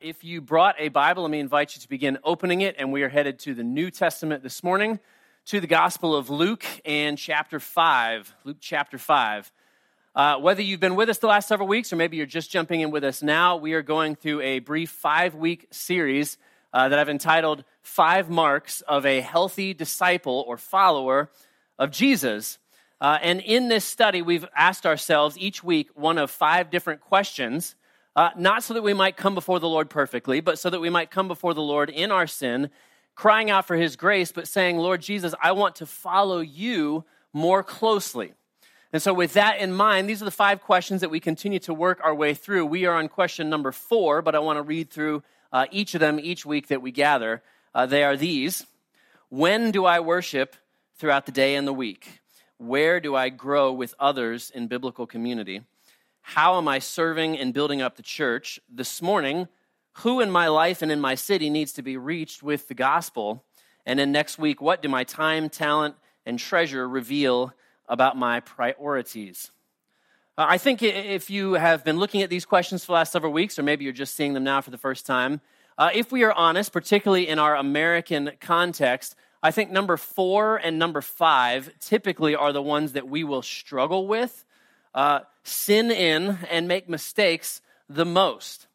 If you brought a Bible, let me invite you to begin opening it, and we are headed to the New Testament this morning, to the Gospel of Luke and chapter 5. Luke chapter 5. Uh, whether you've been with us the last several weeks or maybe you're just jumping in with us now, we are going through a brief five week series uh, that I've entitled Five Marks of a Healthy Disciple or Follower of Jesus. Uh, and in this study, we've asked ourselves each week one of five different questions uh, not so that we might come before the Lord perfectly, but so that we might come before the Lord in our sin, crying out for his grace, but saying, Lord Jesus, I want to follow you more closely. And so, with that in mind, these are the five questions that we continue to work our way through. We are on question number four, but I want to read through uh, each of them each week that we gather. Uh, they are these When do I worship throughout the day and the week? Where do I grow with others in biblical community? How am I serving and building up the church? This morning, who in my life and in my city needs to be reached with the gospel? And then next week, what do my time, talent, and treasure reveal about my priorities? Uh, I think if you have been looking at these questions for the last several weeks, or maybe you're just seeing them now for the first time, uh, if we are honest, particularly in our American context, I think number four and number five typically are the ones that we will struggle with uh, sin in and make mistakes the most.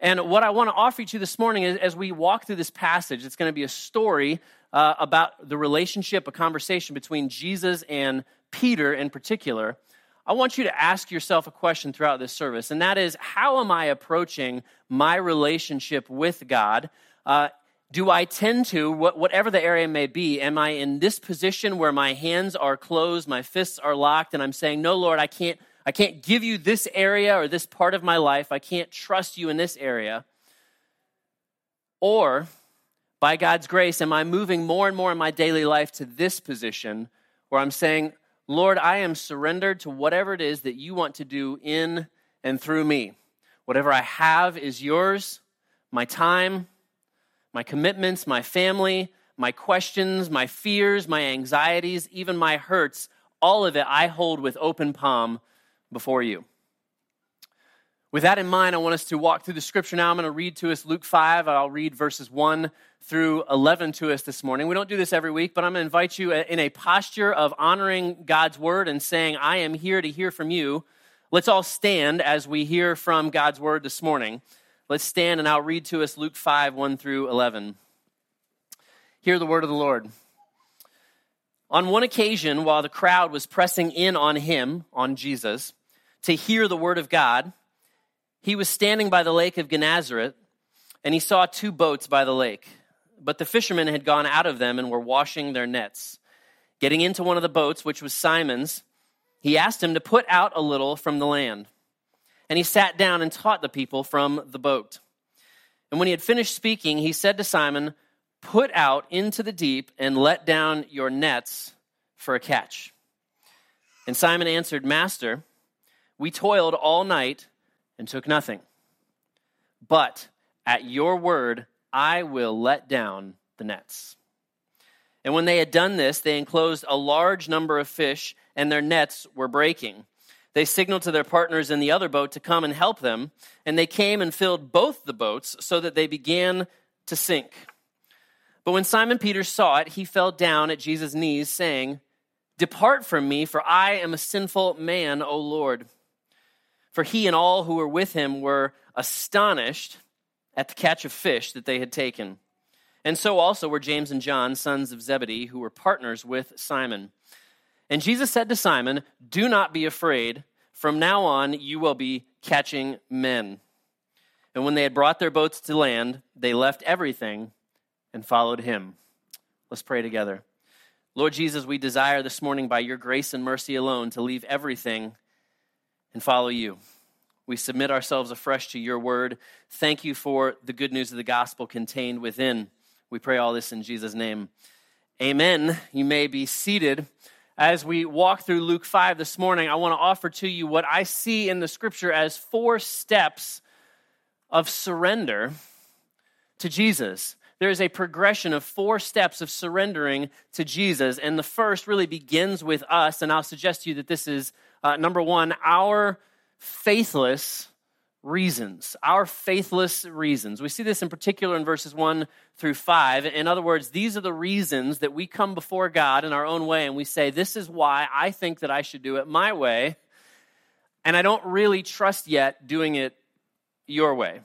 And what I want to offer you to this morning is as we walk through this passage, it's going to be a story uh, about the relationship, a conversation between Jesus and Peter in particular. I want you to ask yourself a question throughout this service, and that is how am I approaching my relationship with God? Uh, do I tend to, whatever the area may be, am I in this position where my hands are closed, my fists are locked, and I'm saying, No, Lord, I can't, I can't give you this area or this part of my life. I can't trust you in this area. Or, by God's grace, am I moving more and more in my daily life to this position where I'm saying, Lord, I am surrendered to whatever it is that you want to do in and through me. Whatever I have is yours, my time, my commitments, my family, my questions, my fears, my anxieties, even my hurts, all of it I hold with open palm before you. With that in mind, I want us to walk through the scripture now. I'm going to read to us Luke 5. I'll read verses 1 through 11 to us this morning. We don't do this every week, but I'm going to invite you in a posture of honoring God's word and saying, I am here to hear from you. Let's all stand as we hear from God's word this morning. Let's stand and I'll read to us Luke 5 1 through 11. Hear the word of the Lord. On one occasion, while the crowd was pressing in on him, on Jesus, to hear the word of God, he was standing by the lake of Gennesaret, and he saw two boats by the lake. But the fishermen had gone out of them and were washing their nets. Getting into one of the boats, which was Simon's, he asked him to put out a little from the land and he sat down and taught the people from the boat. And when he had finished speaking, he said to Simon, Put out into the deep and let down your nets for a catch. And Simon answered, Master, we toiled all night and took nothing. But at your word, I will let down the nets. And when they had done this, they enclosed a large number of fish, and their nets were breaking. They signaled to their partners in the other boat to come and help them, and they came and filled both the boats so that they began to sink. But when Simon Peter saw it, he fell down at Jesus' knees, saying, Depart from me, for I am a sinful man, O Lord. For he and all who were with him were astonished at the catch of fish that they had taken. And so also were James and John, sons of Zebedee, who were partners with Simon. And Jesus said to Simon, Do not be afraid. From now on, you will be catching men. And when they had brought their boats to land, they left everything and followed him. Let's pray together. Lord Jesus, we desire this morning, by your grace and mercy alone, to leave everything and follow you. We submit ourselves afresh to your word. Thank you for the good news of the gospel contained within. We pray all this in Jesus' name. Amen. You may be seated as we walk through Luke 5 this morning, I want to offer to you what I see in the scripture as four steps of surrender to Jesus. There is a progression of four steps of surrendering to Jesus. And the first really begins with us. And I'll suggest to you that this is uh, number one, our faithless reasons, our faithless reasons. We see this in particular in verses 1 through 5. In other words, these are the reasons that we come before God in our own way and we say, This is why I think that I should do it my way, and I don't really trust yet doing it your way.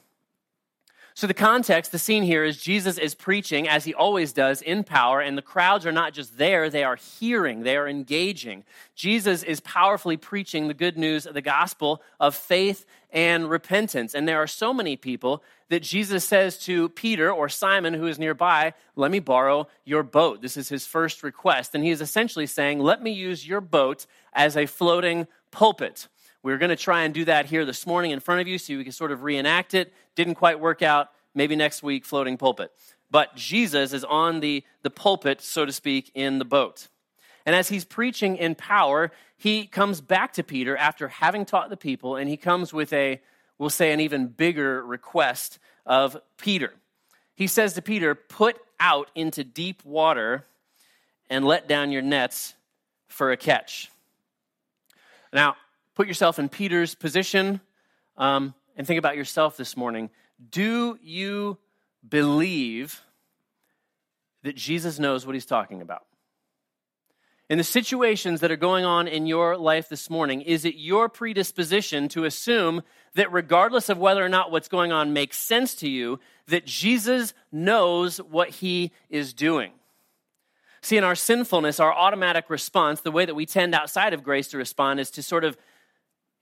So, the context, the scene here is Jesus is preaching, as he always does, in power, and the crowds are not just there, they are hearing, they are engaging. Jesus is powerfully preaching the good news of the gospel of faith and repentance. And there are so many people that Jesus says to Peter or Simon, who is nearby, Let me borrow your boat. This is his first request. And he is essentially saying, Let me use your boat as a floating pulpit. We're going to try and do that here this morning in front of you so you can sort of reenact it. Didn't quite work out. Maybe next week, floating pulpit. But Jesus is on the, the pulpit, so to speak, in the boat. And as he's preaching in power, he comes back to Peter after having taught the people, and he comes with a, we'll say, an even bigger request of Peter. He says to Peter, Put out into deep water and let down your nets for a catch. Now, put yourself in Peter's position um, and think about yourself this morning. Do you believe that Jesus knows what he's talking about? In the situations that are going on in your life this morning, is it your predisposition to assume that regardless of whether or not what's going on makes sense to you, that Jesus knows what he is doing? See, in our sinfulness, our automatic response, the way that we tend outside of grace to respond, is to sort of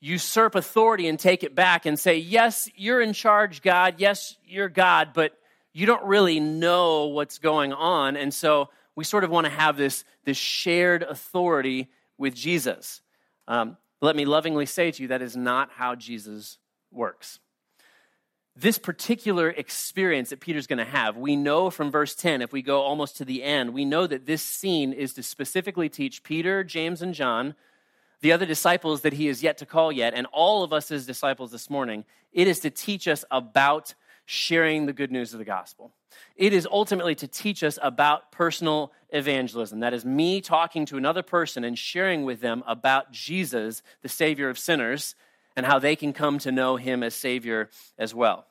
usurp authority and take it back and say, Yes, you're in charge, God. Yes, you're God, but you don't really know what's going on. And so we sort of want to have this, this shared authority with Jesus. Um, let me lovingly say to you that is not how Jesus works. This particular experience that Peter's going to have, we know from verse 10, if we go almost to the end, we know that this scene is to specifically teach Peter, James, and John the other disciples that he is yet to call yet, and all of us as disciples this morning, it is to teach us about sharing the good news of the gospel. It is ultimately to teach us about personal evangelism. That is me talking to another person and sharing with them about Jesus, the Savior of sinners, and how they can come to know him as Savior as well.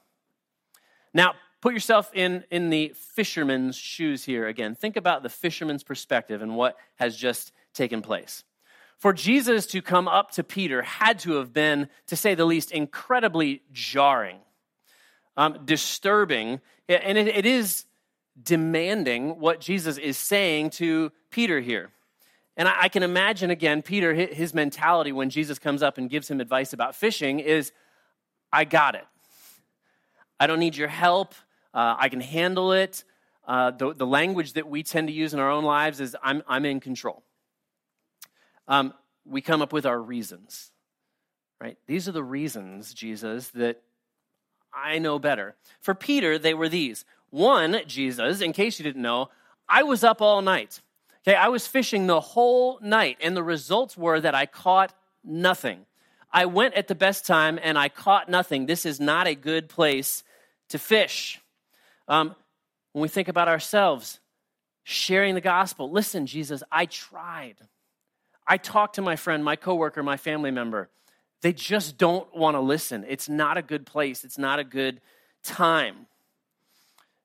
Now, put yourself in, in the fisherman's shoes here again. Think about the fisherman's perspective and what has just taken place. For Jesus to come up to Peter had to have been, to say the least, incredibly jarring, um, disturbing, and it, it is demanding what Jesus is saying to Peter here. And I, I can imagine again, Peter, his mentality when Jesus comes up and gives him advice about fishing is, I got it. I don't need your help. Uh, I can handle it. Uh, the, the language that we tend to use in our own lives is, I'm, I'm in control um, we come up with our reasons, right? These are the reasons, Jesus, that I know better. For Peter, they were these. One, Jesus, in case you didn't know, I was up all night. Okay, I was fishing the whole night, and the results were that I caught nothing. I went at the best time and I caught nothing. This is not a good place to fish. Um, when we think about ourselves, sharing the gospel, listen, Jesus, I tried. I talk to my friend, my coworker, my family member. They just don't want to listen. It's not a good place, it's not a good time.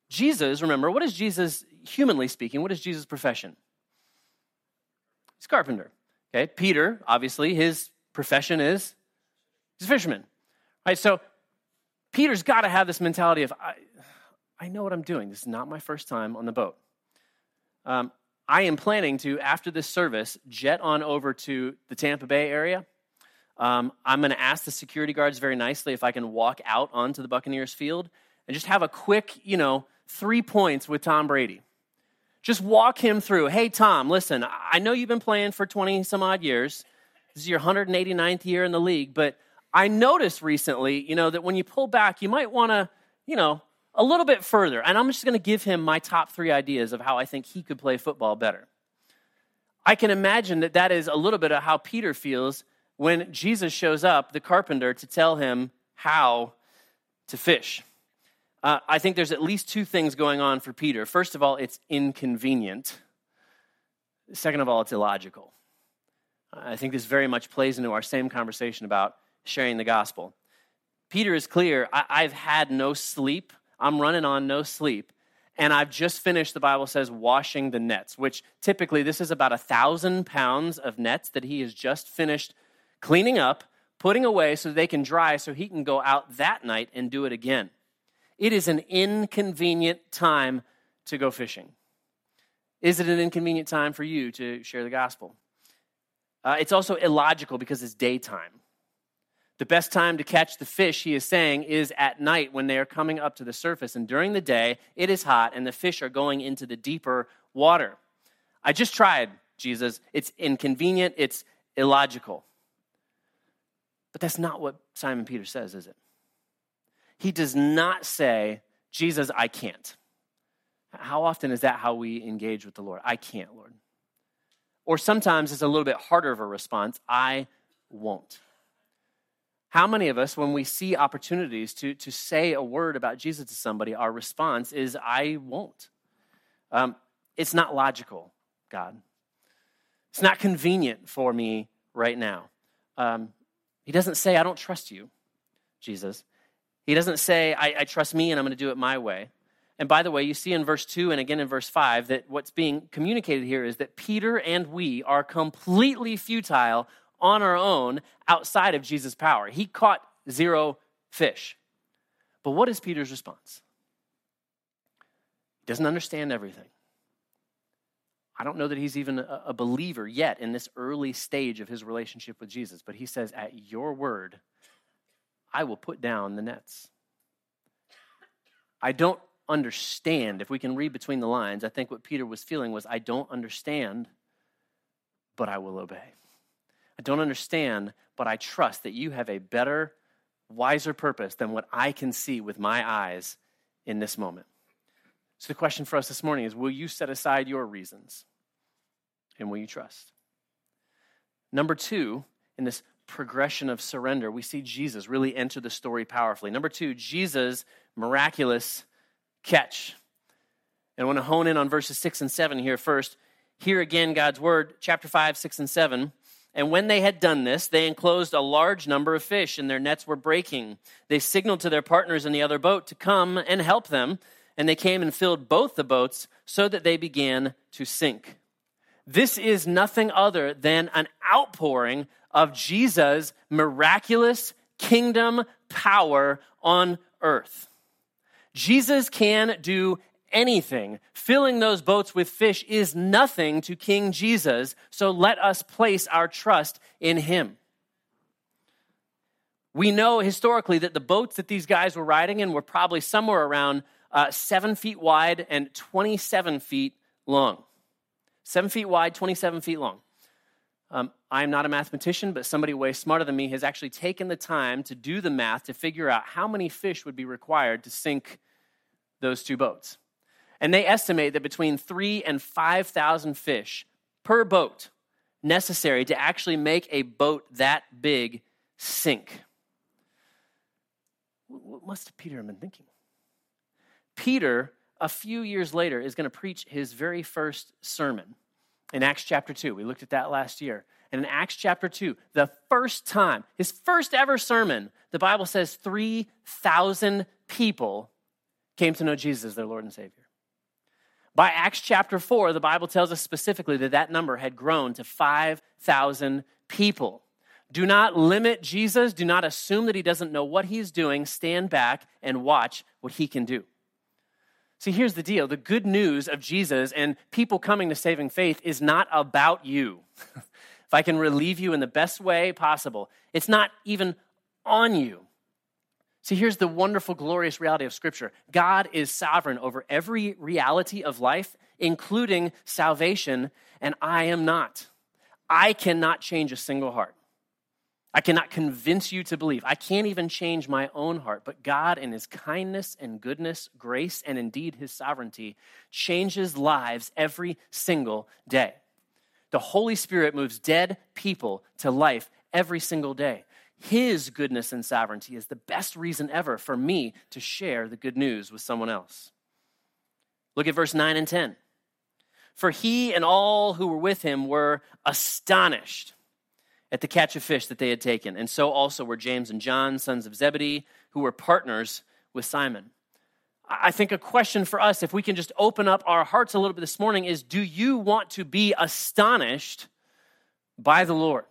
Jesus, remember, what is Jesus, humanly speaking, what is Jesus' profession? He's carpenter. Okay, Peter, obviously, his profession is he's a fisherman. Right, so Peter's got to have this mentality of, I, I know what I'm doing. This is not my first time on the boat. Um, I am planning to, after this service, jet on over to the Tampa Bay area. Um, I'm going to ask the security guards very nicely if I can walk out onto the Buccaneers field and just have a quick, you know, three points with Tom Brady. Just walk him through. Hey, Tom, listen, I know you've been playing for 20 some odd years. This is your 189th year in the league, but I noticed recently, you know, that when you pull back, you might want to, you know, a little bit further, and I'm just going to give him my top three ideas of how I think he could play football better. I can imagine that that is a little bit of how Peter feels when Jesus shows up, the carpenter, to tell him how to fish. Uh, I think there's at least two things going on for Peter. First of all, it's inconvenient. Second of all, it's illogical. I think this very much plays into our same conversation about sharing the gospel. Peter is clear I, have had no sleep. I'm running on no sleep. And I've just finished, the Bible says, washing the nets, which typically this is about a thousand pounds of nets that he has just finished cleaning up, putting away so they can dry so he can go out that night and do it again. It is an inconvenient time to go fishing. Is it an inconvenient time for you to share the gospel? Uh, it's also illogical because it's daytime. The best time to catch the fish, he is saying, is at night when they are coming up to the surface. And during the day, it is hot and the fish are going into the deeper water. I just tried, Jesus. It's inconvenient, it's illogical. But that's not what Simon Peter says, is it? He does not say, Jesus, I can't. How often is that how we engage with the Lord? I can't, Lord. Or sometimes it's a little bit harder of a response I won't. How many of us, when we see opportunities to, to say a word about Jesus to somebody, our response is, I won't? Um, it's not logical, God. It's not convenient for me right now. Um, he doesn't say, I don't trust you, Jesus. He doesn't say, I, I trust me and I'm going to do it my way. And by the way, you see in verse 2 and again in verse 5 that what's being communicated here is that Peter and we are completely futile on our own outside of Jesus' power. He caught zero fish. But what is Peter's response? He doesn't understand everything. I don't know that he's even a, believer yet in this early stage of his relationship with Jesus, but he says, At your word, I will put down the nets. I don't understand. If we can read between the lines, I think what Peter was feeling was, I don't understand, but I will obey. I don't understand, but I trust that you have a better, wiser purpose than what I can see with my eyes in this moment. So, the question for us this morning is Will you set aside your reasons? And will you trust? Number two, in this progression of surrender, we see Jesus really enter the story powerfully. Number two, Jesus' miraculous catch. And I want to hone in on verses six and seven here first. Here again, God's word, chapter 5, 6, and 7. And when they had done this, they enclosed a large number of fish, and their nets were breaking. They signaled to their partners in the other boat to come and help them, and they came and filled both the boats so that they began to sink. This is nothing other than an outpouring of Jesus' miraculous kingdom power on earth. Jesus can do anything. Filling those boats with fish is nothing to King Jesus, so let us place our trust in him. We know historically that the boats that these guys were riding in were probably somewhere around uh, seven feet wide and 27 feet long. Seven feet wide, 27 feet long. Um, I'm not a mathematician, but somebody way smarter than me has actually taken the time to do the math to figure out how many fish would be required to sink those two boats. And they estimate that between three and 5,000 fish per boat necessary to actually make a boat that big sink. What must Peter have been thinking? Peter, a few years later, is going to preach his very first sermon in Acts chapter 2. We looked at that last year. And in Acts chapter 2, the first time, his first ever sermon, the Bible says 3,000 people came to know Jesus as their Lord and Savior. By Acts chapter 4, the Bible tells us specifically that that number had grown to 5,000 people. Do not limit Jesus. Do not assume that he doesn't know what he's doing. Stand back and watch what he can do. See, here's the deal the good news of Jesus and people coming to saving faith is not about you. if I can relieve you in the best way possible, it's not even on you. See, here's the wonderful, glorious reality of Scripture God is sovereign over every reality of life, including salvation, and I am not. I cannot change a single heart. I cannot convince you to believe. I can't even change my own heart. But God, in His kindness and goodness, grace, and indeed His sovereignty, changes lives every single day. The Holy Spirit moves dead people to life every single day. His goodness and sovereignty is the best reason ever for me to share the good news with someone else. Look at verse 9 and 10. For he and all who were with him were astonished at the catch of fish that they had taken. And so also were James and John, sons of Zebedee, who were partners with Simon. I think a question for us, if we can just open up our hearts a little bit this morning, is do you want to be astonished by the Lord?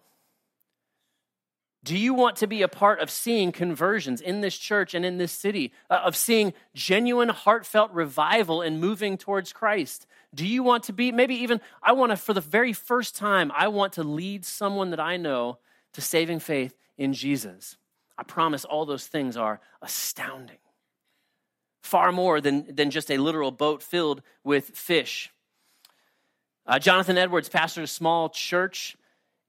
Do you want to be a part of seeing conversions in this church and in this city, uh, of seeing genuine, heartfelt revival and moving towards Christ? Do you want to be, maybe even, I want to, for the very first time, I want to lead someone that I know to saving faith in Jesus. I promise all those things are astounding far more than, than just a literal boat filled with fish. Uh, Jonathan Edwards pastored a small church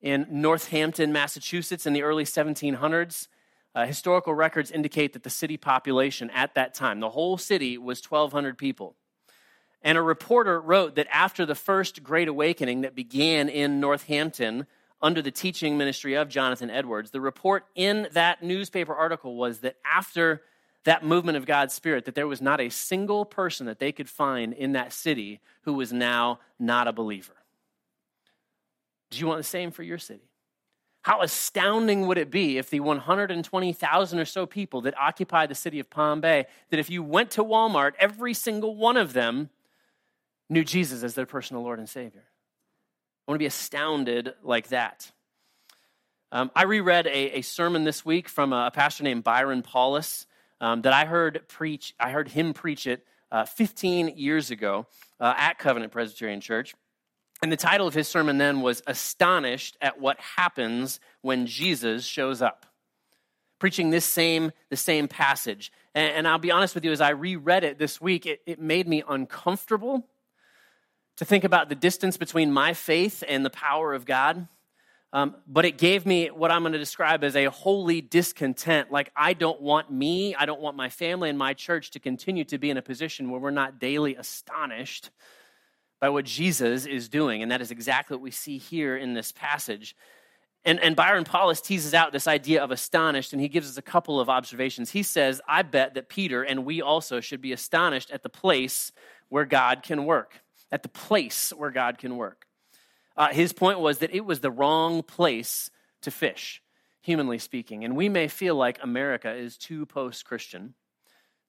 in Northampton, Massachusetts in the early 1700s. Uh, historical records indicate that the city population at that time, the whole city, was 1,200 people. And a reporter wrote that after the first Great Awakening that began in Northampton under the teaching ministry of Jonathan Edwards, the report in that newspaper article was that after that movement of God's Spirit, that there was not a single person that they could find in that city who was now not a believer. Do you want the same for your city? How astounding would it be if the 120,000 or so people that occupy the city of Palm Bay, that if you went to Walmart, every single one of them knew Jesus as their personal Lord and Savior? I want to be astounded like that. Um, I reread a, a, sermon this week from a, a pastor named Byron Paulus um, that I heard preach. I heard him preach it uh, 15 years ago uh, at Covenant Presbyterian Church. And the title of his sermon then was Astonished at What Happens When Jesus Shows Up. Preaching this same, the same passage. And, and I'll be honest with you, as I reread it this week, it, it made me uncomfortable to think about the distance between my faith and the power of God. Um, but it gave me what I'm going to describe as a holy discontent. Like, I don't want me, I don't want my family and my church to continue to be in a position where we're not daily astonished by what Jesus is doing. And that is exactly what we see here in this passage. And, and Byron Paulus teases out this idea of astonished, and he gives us a couple of observations. He says, I bet that Peter and we also should be astonished at the place where God can work, at the place where God can work. Uh, his point was that it was the wrong place to fish, humanly speaking. And we may feel like America is too post Christian.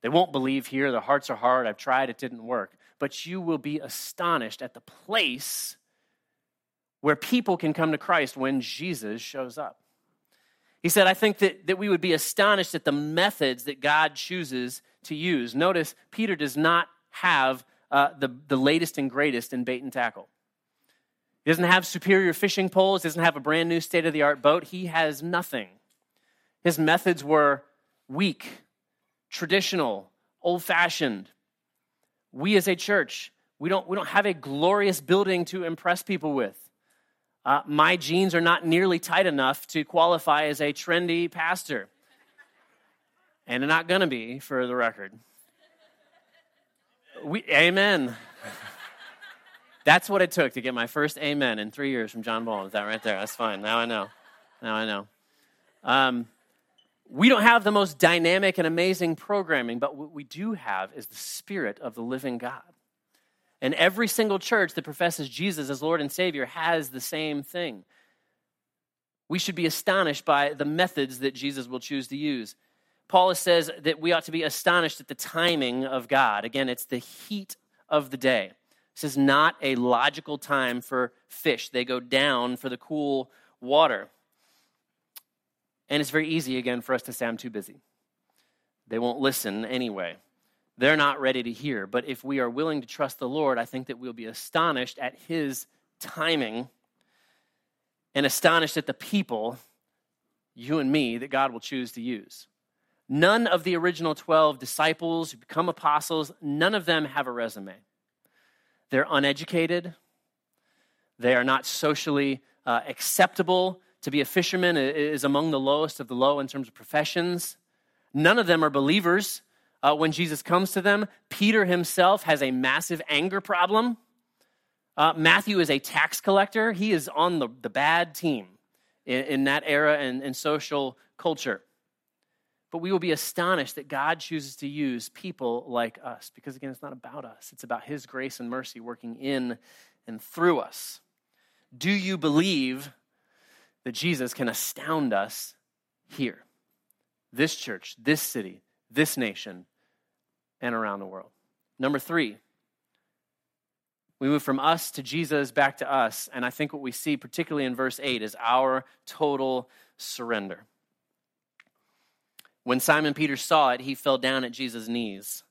They won't believe here. Their hearts are hard. I've tried, it didn't work. But you will be astonished at the place where people can come to Christ when Jesus shows up. He said, I think that, that we would be astonished at the methods that God chooses to use. Notice, Peter does not have uh, the, the latest and greatest in bait and tackle. He doesn't have superior fishing poles, doesn't have a brand new state of the art boat. He has nothing. His methods were weak, traditional, old fashioned. We as a church, we don't, we don't have a glorious building to impress people with. Uh, my jeans are not nearly tight enough to qualify as a trendy pastor. And they're not going to be, for the record. We, amen. That's what it took to get my first amen in three years from John Ball. Is that right there? That's fine. Now I know. Now I know. Um, we don't have the most dynamic and amazing programming, but what we do have is the Spirit of the living God. And every single church that professes Jesus as Lord and Savior has the same thing. We should be astonished by the methods that Jesus will choose to use. Paul says that we ought to be astonished at the timing of God. Again, it's the heat of the day. This is not a logical time for fish. They go down for the cool water. And it's very easy, again, for us to say, I'm too busy. They won't listen anyway. They're not ready to hear. But if we are willing to trust the Lord, I think that we'll be astonished at His timing and astonished at the people, you and me, that God will choose to use. None of the original 12 disciples who become apostles, none of them have a resume. They're uneducated. They are not socially uh, acceptable. To be a fisherman is among the lowest of the low in terms of professions. None of them are believers. Uh, when Jesus comes to them, Peter himself has a massive anger problem. Uh, Matthew is a tax collector. He is on the, the bad team in, in that era and, and social culture. But we will be astonished that God chooses to use people like us because, again, it's not about us, it's about His grace and mercy working in and through us. Do you believe that Jesus can astound us here, this church, this city, this nation, and around the world. Number three, we move from us to Jesus back to us. And I think what we see, particularly in verse 8, is our total surrender. When Simon Peter saw it, he fell down at Jesus' knees,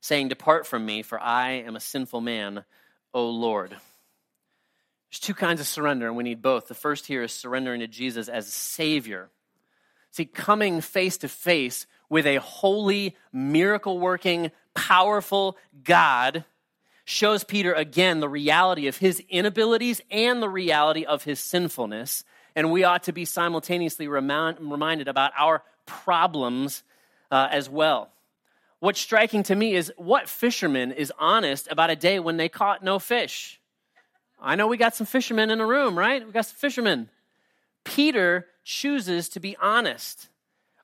saying, Depart from me, for I am a sinful man, O Lord. There's two kinds of surrender, and we need both. The first here is surrendering to Jesus as Savior. See, coming face to face with a holy, miracle working, powerful God shows Peter again the reality of his inabilities and the reality of his sinfulness. And we ought to be simultaneously remind, reminded about our problems uh, as well. What's striking to me is what fisherman is honest about a day when they caught no fish? I know we got some fishermen in the room, right? We got some fishermen. Peter chooses to be honest.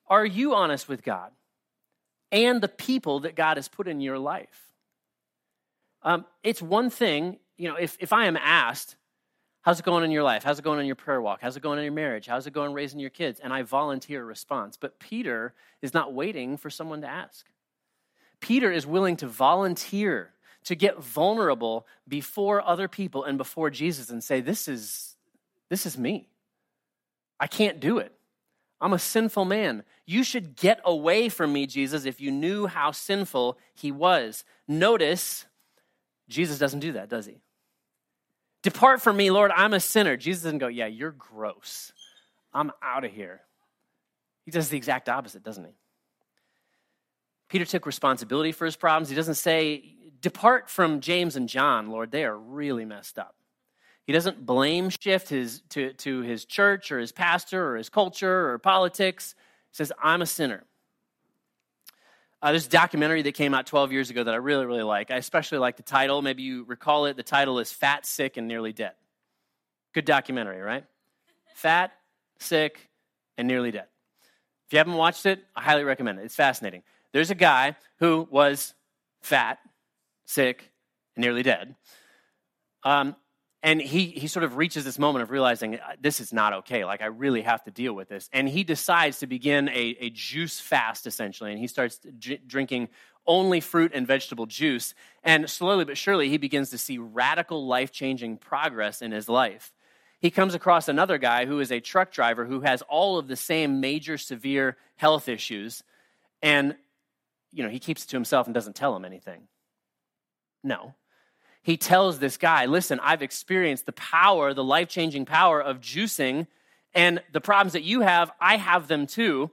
Are you honest with God and the people that God has put in your life? Um, it's one thing, you know, if, if I am asked, how's it going in your life? How's it going in your prayer walk? How's it going in your marriage? How's it going raising your kids? And I volunteer a response. But Peter is not waiting for someone to ask. Peter is willing to volunteer, to get vulnerable before other people and before Jesus and say, This is, this is me. I can't do it. I'm a sinful man. You should get away from me, Jesus, if you knew how sinful he was. Notice Jesus doesn't do that, does he? Depart from me, Lord, I'm a sinner. Jesus doesn't go, Yeah, you're gross. I'm out of here. He does the exact opposite, doesn't he? Peter took responsibility for his problems. He doesn't say, Depart from James and John, Lord, they are really messed up. He doesn't blame shift his, to, to his church or his pastor or his culture or politics. He says, I'm a sinner. Uh, there's a documentary that came out 12 years ago that I really, really like. I especially like the title. Maybe you recall it. The title is Fat, Sick, and Nearly Dead. Good documentary, right? Fat, sick, and nearly dead. If you haven't watched it, I highly recommend it. It's fascinating. There's a guy who was fat, sick, and nearly dead. Um, and he, he sort of reaches this moment of realizing uh, this is not okay. Like, I really have to deal with this. And he decides to begin a, a juice fast, essentially. And he starts drinking only fruit and vegetable juice. And slowly but surely, he begins to see radical, life changing progress in his life. He comes across another guy who is a truck driver who has all of the same major, severe health issues. And, you know, he keeps it to himself and doesn't tell him anything. No, he tells this guy, Listen, I've experienced the power, the life changing power of juicing, and the problems that you have, I have them too.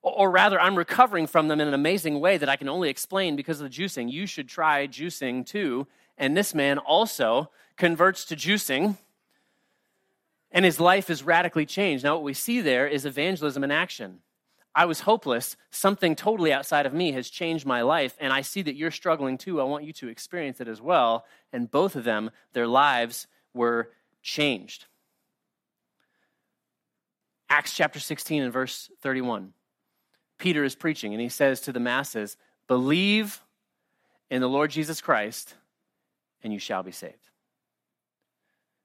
Or rather, I'm recovering from them in an amazing way that I can only explain because of the juicing. You should try juicing too. And this man also converts to juicing, and his life is radically changed. Now, what we see there is evangelism in action. I was hopeless. Something totally outside of me has changed my life, and I see that you're struggling too. I want you to experience it as well. And both of them, their lives were changed. Acts chapter 16 and verse 31. Peter is preaching, and he says to the masses, Believe in the Lord Jesus Christ, and you shall be saved.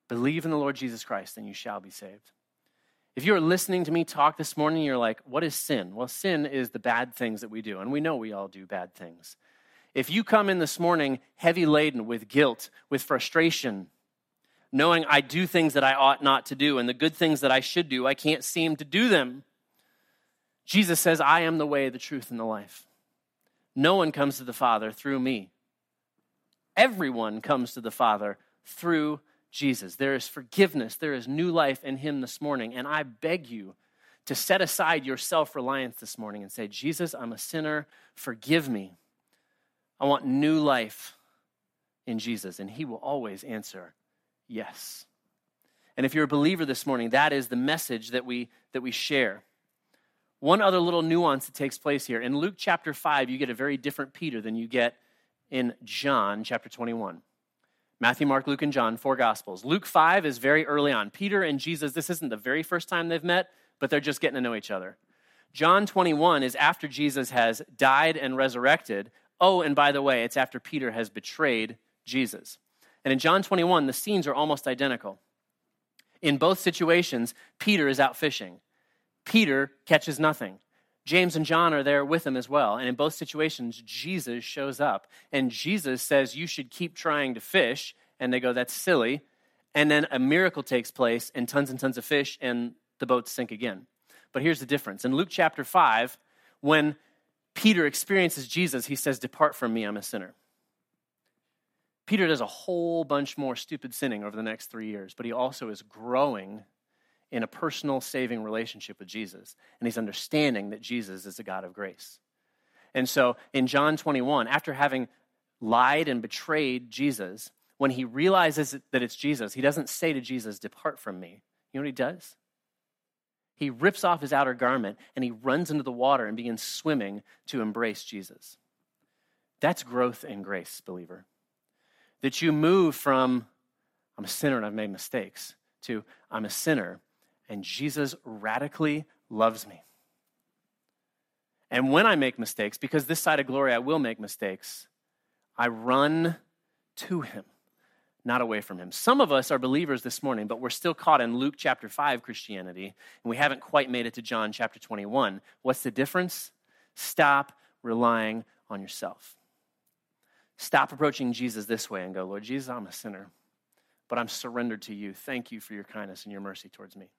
Believe in the Lord Jesus Christ, and you shall be saved. If you're listening to me talk this morning, you're like, what is sin? Well, sin is the bad things that we do, and we know we all do bad things. If you come in this morning heavy laden with guilt, with frustration, knowing I do things that I ought not to do, and the good things that I should do, I can't seem to do them, Jesus says, I am the way, the truth, and the life. No one comes to the Father through me. Everyone comes to the Father through Jesus. There is forgiveness, there is new life in Him this morning. And I beg you to set aside your self reliance this morning and say, Jesus, I'm a sinner, forgive me. I want new life in Jesus. And He will always answer, yes. And if you're a believer this morning, that is the message that we, that we share. One other little nuance that takes place here. In Luke chapter 5, you get a very different Peter than you get in John chapter 21. Matthew, Mark, Luke, and John, four Gospels. Luke 5 is very early on. Peter and Jesus, this isn't the very first time they've met, but they're just getting to know each other. John 21 is after Jesus has died and resurrected. Oh, and by the way, it's after Peter has betrayed Jesus. And in John 21, the scenes are almost identical. In both situations, Peter is out fishing. Peter catches nothing. James and John are there with him as well. And in both situations, Jesus shows up. And Jesus says, You should keep trying to fish. And they go, That's silly. And then a miracle takes place, and tons and tons of fish, and the boats sink again. But here's the difference. In Luke chapter 5, when Peter experiences Jesus, he says, Depart from me, I'm a sinner. Peter does a whole bunch more stupid sinning over the next three years, but he also is growing in a personal saving relationship with Jesus. And he's understanding that Jesus is a God of grace. And so in John 21, after having lied and betrayed Jesus, when he realizes that it's Jesus, he doesn't say to Jesus, Depart from me. You know what he does? He rips off his outer garment and he runs into the water and begins swimming to embrace Jesus. That's growth in grace, believer. That you move from, I'm a sinner and I've made mistakes, to, I'm a sinner and Jesus radically loves me. And when I make mistakes, because this side of glory I will make mistakes, I run to him, not away from him. Some of us are believers this morning, but we're still caught in Luke chapter 5 Christianity, and we haven't quite made it to John chapter 21. What's the difference? Stop relying on yourself. Stop approaching Jesus this way and go, Lord Jesus, I'm a sinner, but I'm surrendered to you. Thank you for your kindness and your mercy towards me.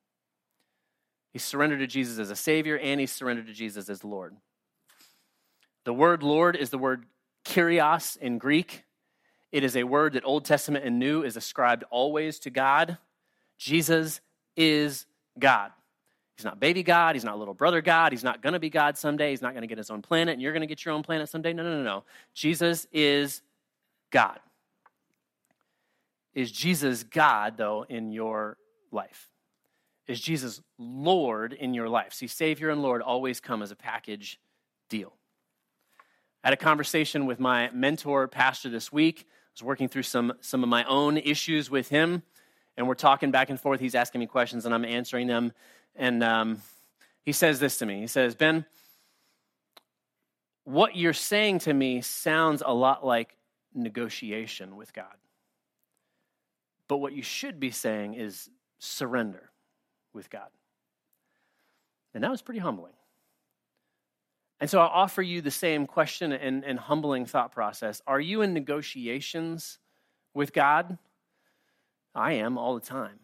He's surrendered to Jesus as a Savior, and he surrendered to Jesus as Lord. The word Lord is the word kyrios in Greek. It is a word that Old Testament and New is ascribed always to God. Jesus is God. He's not baby God. He's not little brother God. He's not going to be God someday. He's not going to get his own planet, and you're going to get your own planet someday. No, no, no, no. Jesus is God. Is Jesus God, though, in your life? Is Jesus Lord in your life? See, Savior and Lord always come as a package deal. I had a conversation with my mentor pastor this week. I was working through some, some of my own issues with him, and we're talking back and forth. He's asking me questions, and I'm answering them. And um, he says this to me He says, Ben, what you're saying to me sounds a lot like negotiation with God. But what you should be saying is surrender with God. And that was pretty humbling. And so I offer you the same question and, and humbling thought process. Are you in negotiations with God? I am all the time.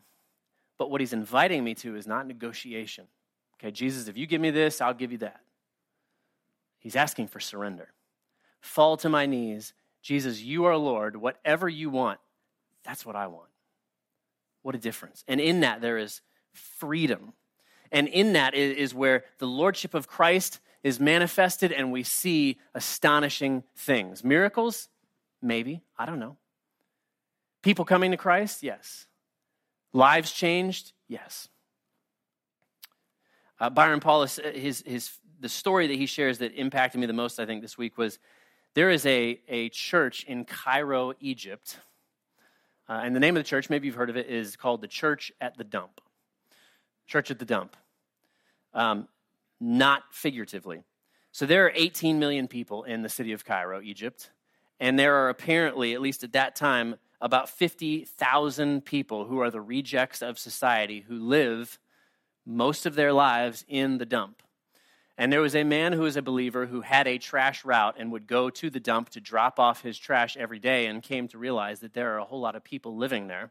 But what he's inviting me to is not negotiation. Okay, Jesus, if you give me this, I'll give you that. He's asking for surrender. Fall to my knees. Jesus, you are Lord. Whatever you want, that's what I want. What a difference. And in that, there is freedom. And in that is where the lordship of Christ is manifested and we see astonishing things. Miracles? Maybe. I don't know. People coming to Christ? Yes. Lives changed? Yes. Uh, Byron Paulus, uh, his, his, the story that he shares that impacted me the most, I think, this week was there is a, a church in Cairo, Egypt. Uh, and the name of the church, maybe you've heard of it, is called the Church at the Dump. Church at the Dump. Um, not figuratively. So there are 18 million people in the city of Cairo, Egypt, and there are apparently, at least at that time, about 50,000 people who are the rejects of society who live most of their lives in the dump. And there was a man who was a believer who had a trash route and would go to the dump to drop off his trash every day and came to realize that there are a whole lot of people living there.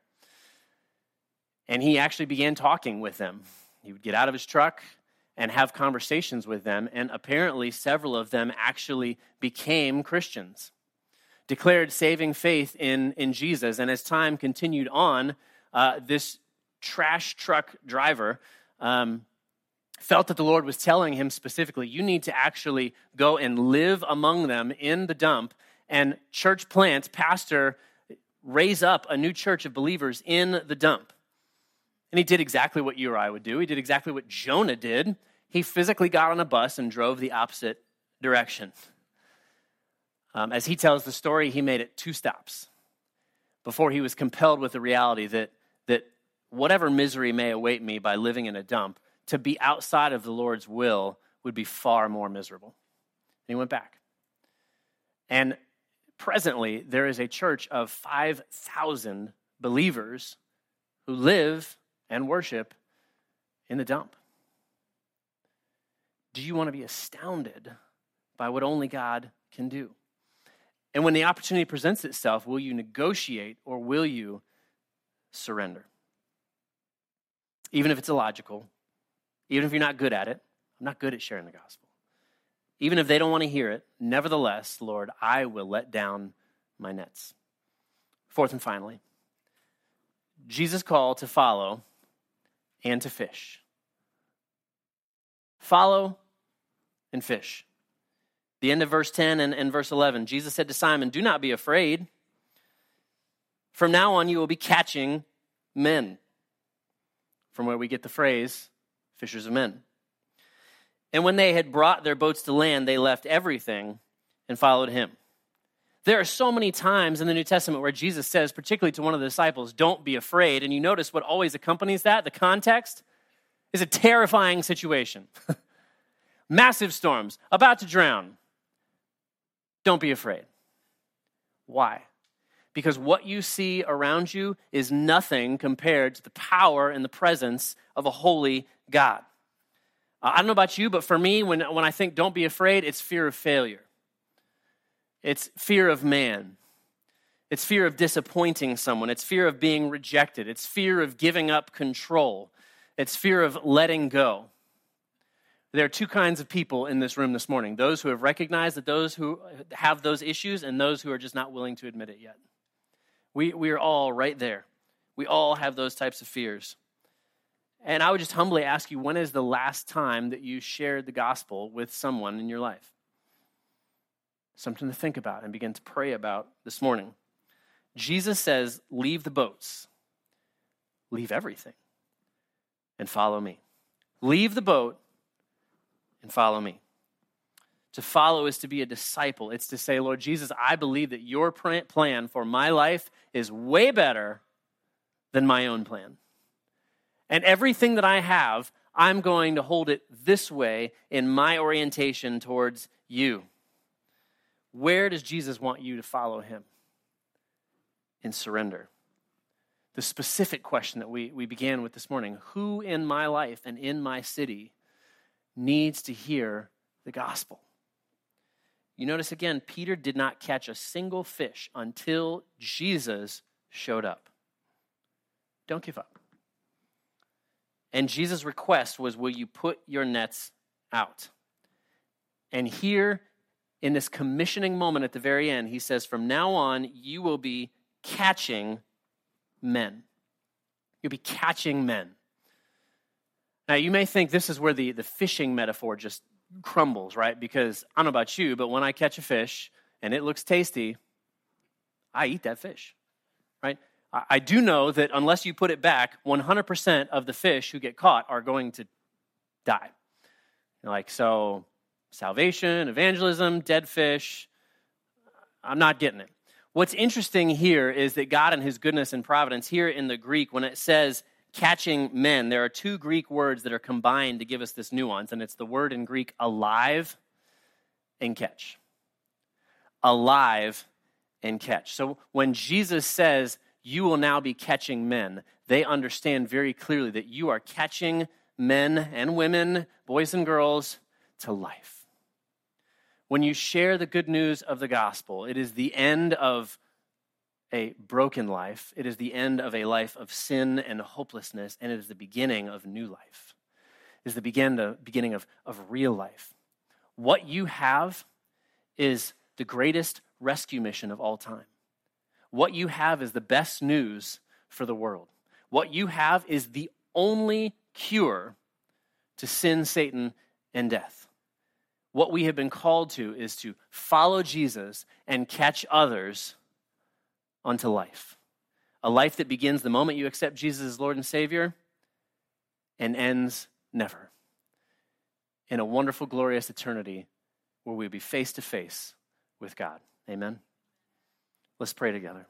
And he actually began talking with them. He would get out of his truck and have conversations with them, and apparently several of them actually became Christians, declared saving faith in, in Jesus. And as time continued on, uh, this trash truck driver um, felt that the Lord was telling him specifically, you need to actually go and live among them in the dump and church plant, pastor, raise up a new church of believers in the dump. And he did exactly what you or I would do. He did exactly what Jonah did. He physically got on a bus and drove the opposite direction. Um, as he tells the story, he made it two stops before he was compelled with the reality that, that whatever misery may await me by living in a dump, to be outside of the Lord's will would be far more miserable. And he went back. And presently, there is a church of 5,000 believers who live and worship in the dump? Do you want to be astounded by what only God can do? And when the opportunity presents itself, will you negotiate or will you surrender? Even if it's illogical, even if you're not good at it, I'm not good at sharing the gospel. Even if they don't want to hear it, nevertheless, Lord, I will let down my nets. Fourth and finally, Jesus' call to follow and to fish. Follow and fish. The end of verse 10 and, and verse 11 Jesus said to Simon, Do not be afraid. From now on, you will be catching men. From where we get the phrase, fishers of men. And when they had brought their boats to land, they left everything and followed him. There are so many times in the New Testament where Jesus says, particularly to one of the disciples, don't be afraid. And you notice what always accompanies that, the context, is a terrifying situation. Massive storms, about to drown. Don't be afraid. Why? Because what you see around you is nothing compared to the power and the presence of a holy God. Uh, I don't know about you, but for me, when, when I think don't be afraid, it's fear of failure. It's fear of man. It's fear of disappointing someone. It's fear of being rejected. It's fear of giving up control. It's fear of letting go. There are two kinds of people in this room this morning those who have recognized that those who have those issues, and those who are just not willing to admit it yet. We, we are all right there. We all have those types of fears. And I would just humbly ask you when is the last time that you shared the gospel with someone in your life? Something to think about and begin to pray about this morning. Jesus says, Leave the boats, leave everything, and follow me. Leave the boat and follow me. To follow is to be a disciple. It's to say, Lord Jesus, I believe that your plan for my life is way better than my own plan. And everything that I have, I'm going to hold it this way in my orientation towards you. Where does Jesus want you to follow him? In surrender. The specific question that we, we began with this morning who in my life and in my city needs to hear the gospel? You notice again, Peter did not catch a single fish until Jesus showed up. Don't give up. And Jesus' request was, Will you put your nets out? And here, in this commissioning moment at the very end, he says, From now on, you will be catching men. You'll be catching men. Now, you may think this is where the, the fishing metaphor just crumbles, right? Because I don't know about you, but when I catch a fish and it looks tasty, I eat that fish, right? I do know that unless you put it back, 100% of the fish who get caught are going to die. Like, so salvation, evangelism, dead fish, I'm not getting it. What's interesting here is that God and his goodness and providence, here in the Greek, when it says catching men, there are two Greek words that are combined to give us this nuance, and it's the word in Greek alive and catch. Alive and catch. So when Jesus says, you will now be catching men. They understand very clearly that you are catching men and women, boys and girls, to life. When you share the good news of the gospel, it is the end of a broken life, it is the end of a life of sin and hopelessness, and it is the beginning of new life. It is the begin, beginning of, of real life. What you have is the greatest rescue mission of all time. What you have is the best news for the world. What you have is the only cure to sin, Satan, and death. What we have been called to is to follow Jesus and catch others unto life. A life that begins the moment you accept Jesus as Lord and Savior and ends never. In a wonderful, glorious eternity where we'll be face to face with God. Amen. Let's pray together.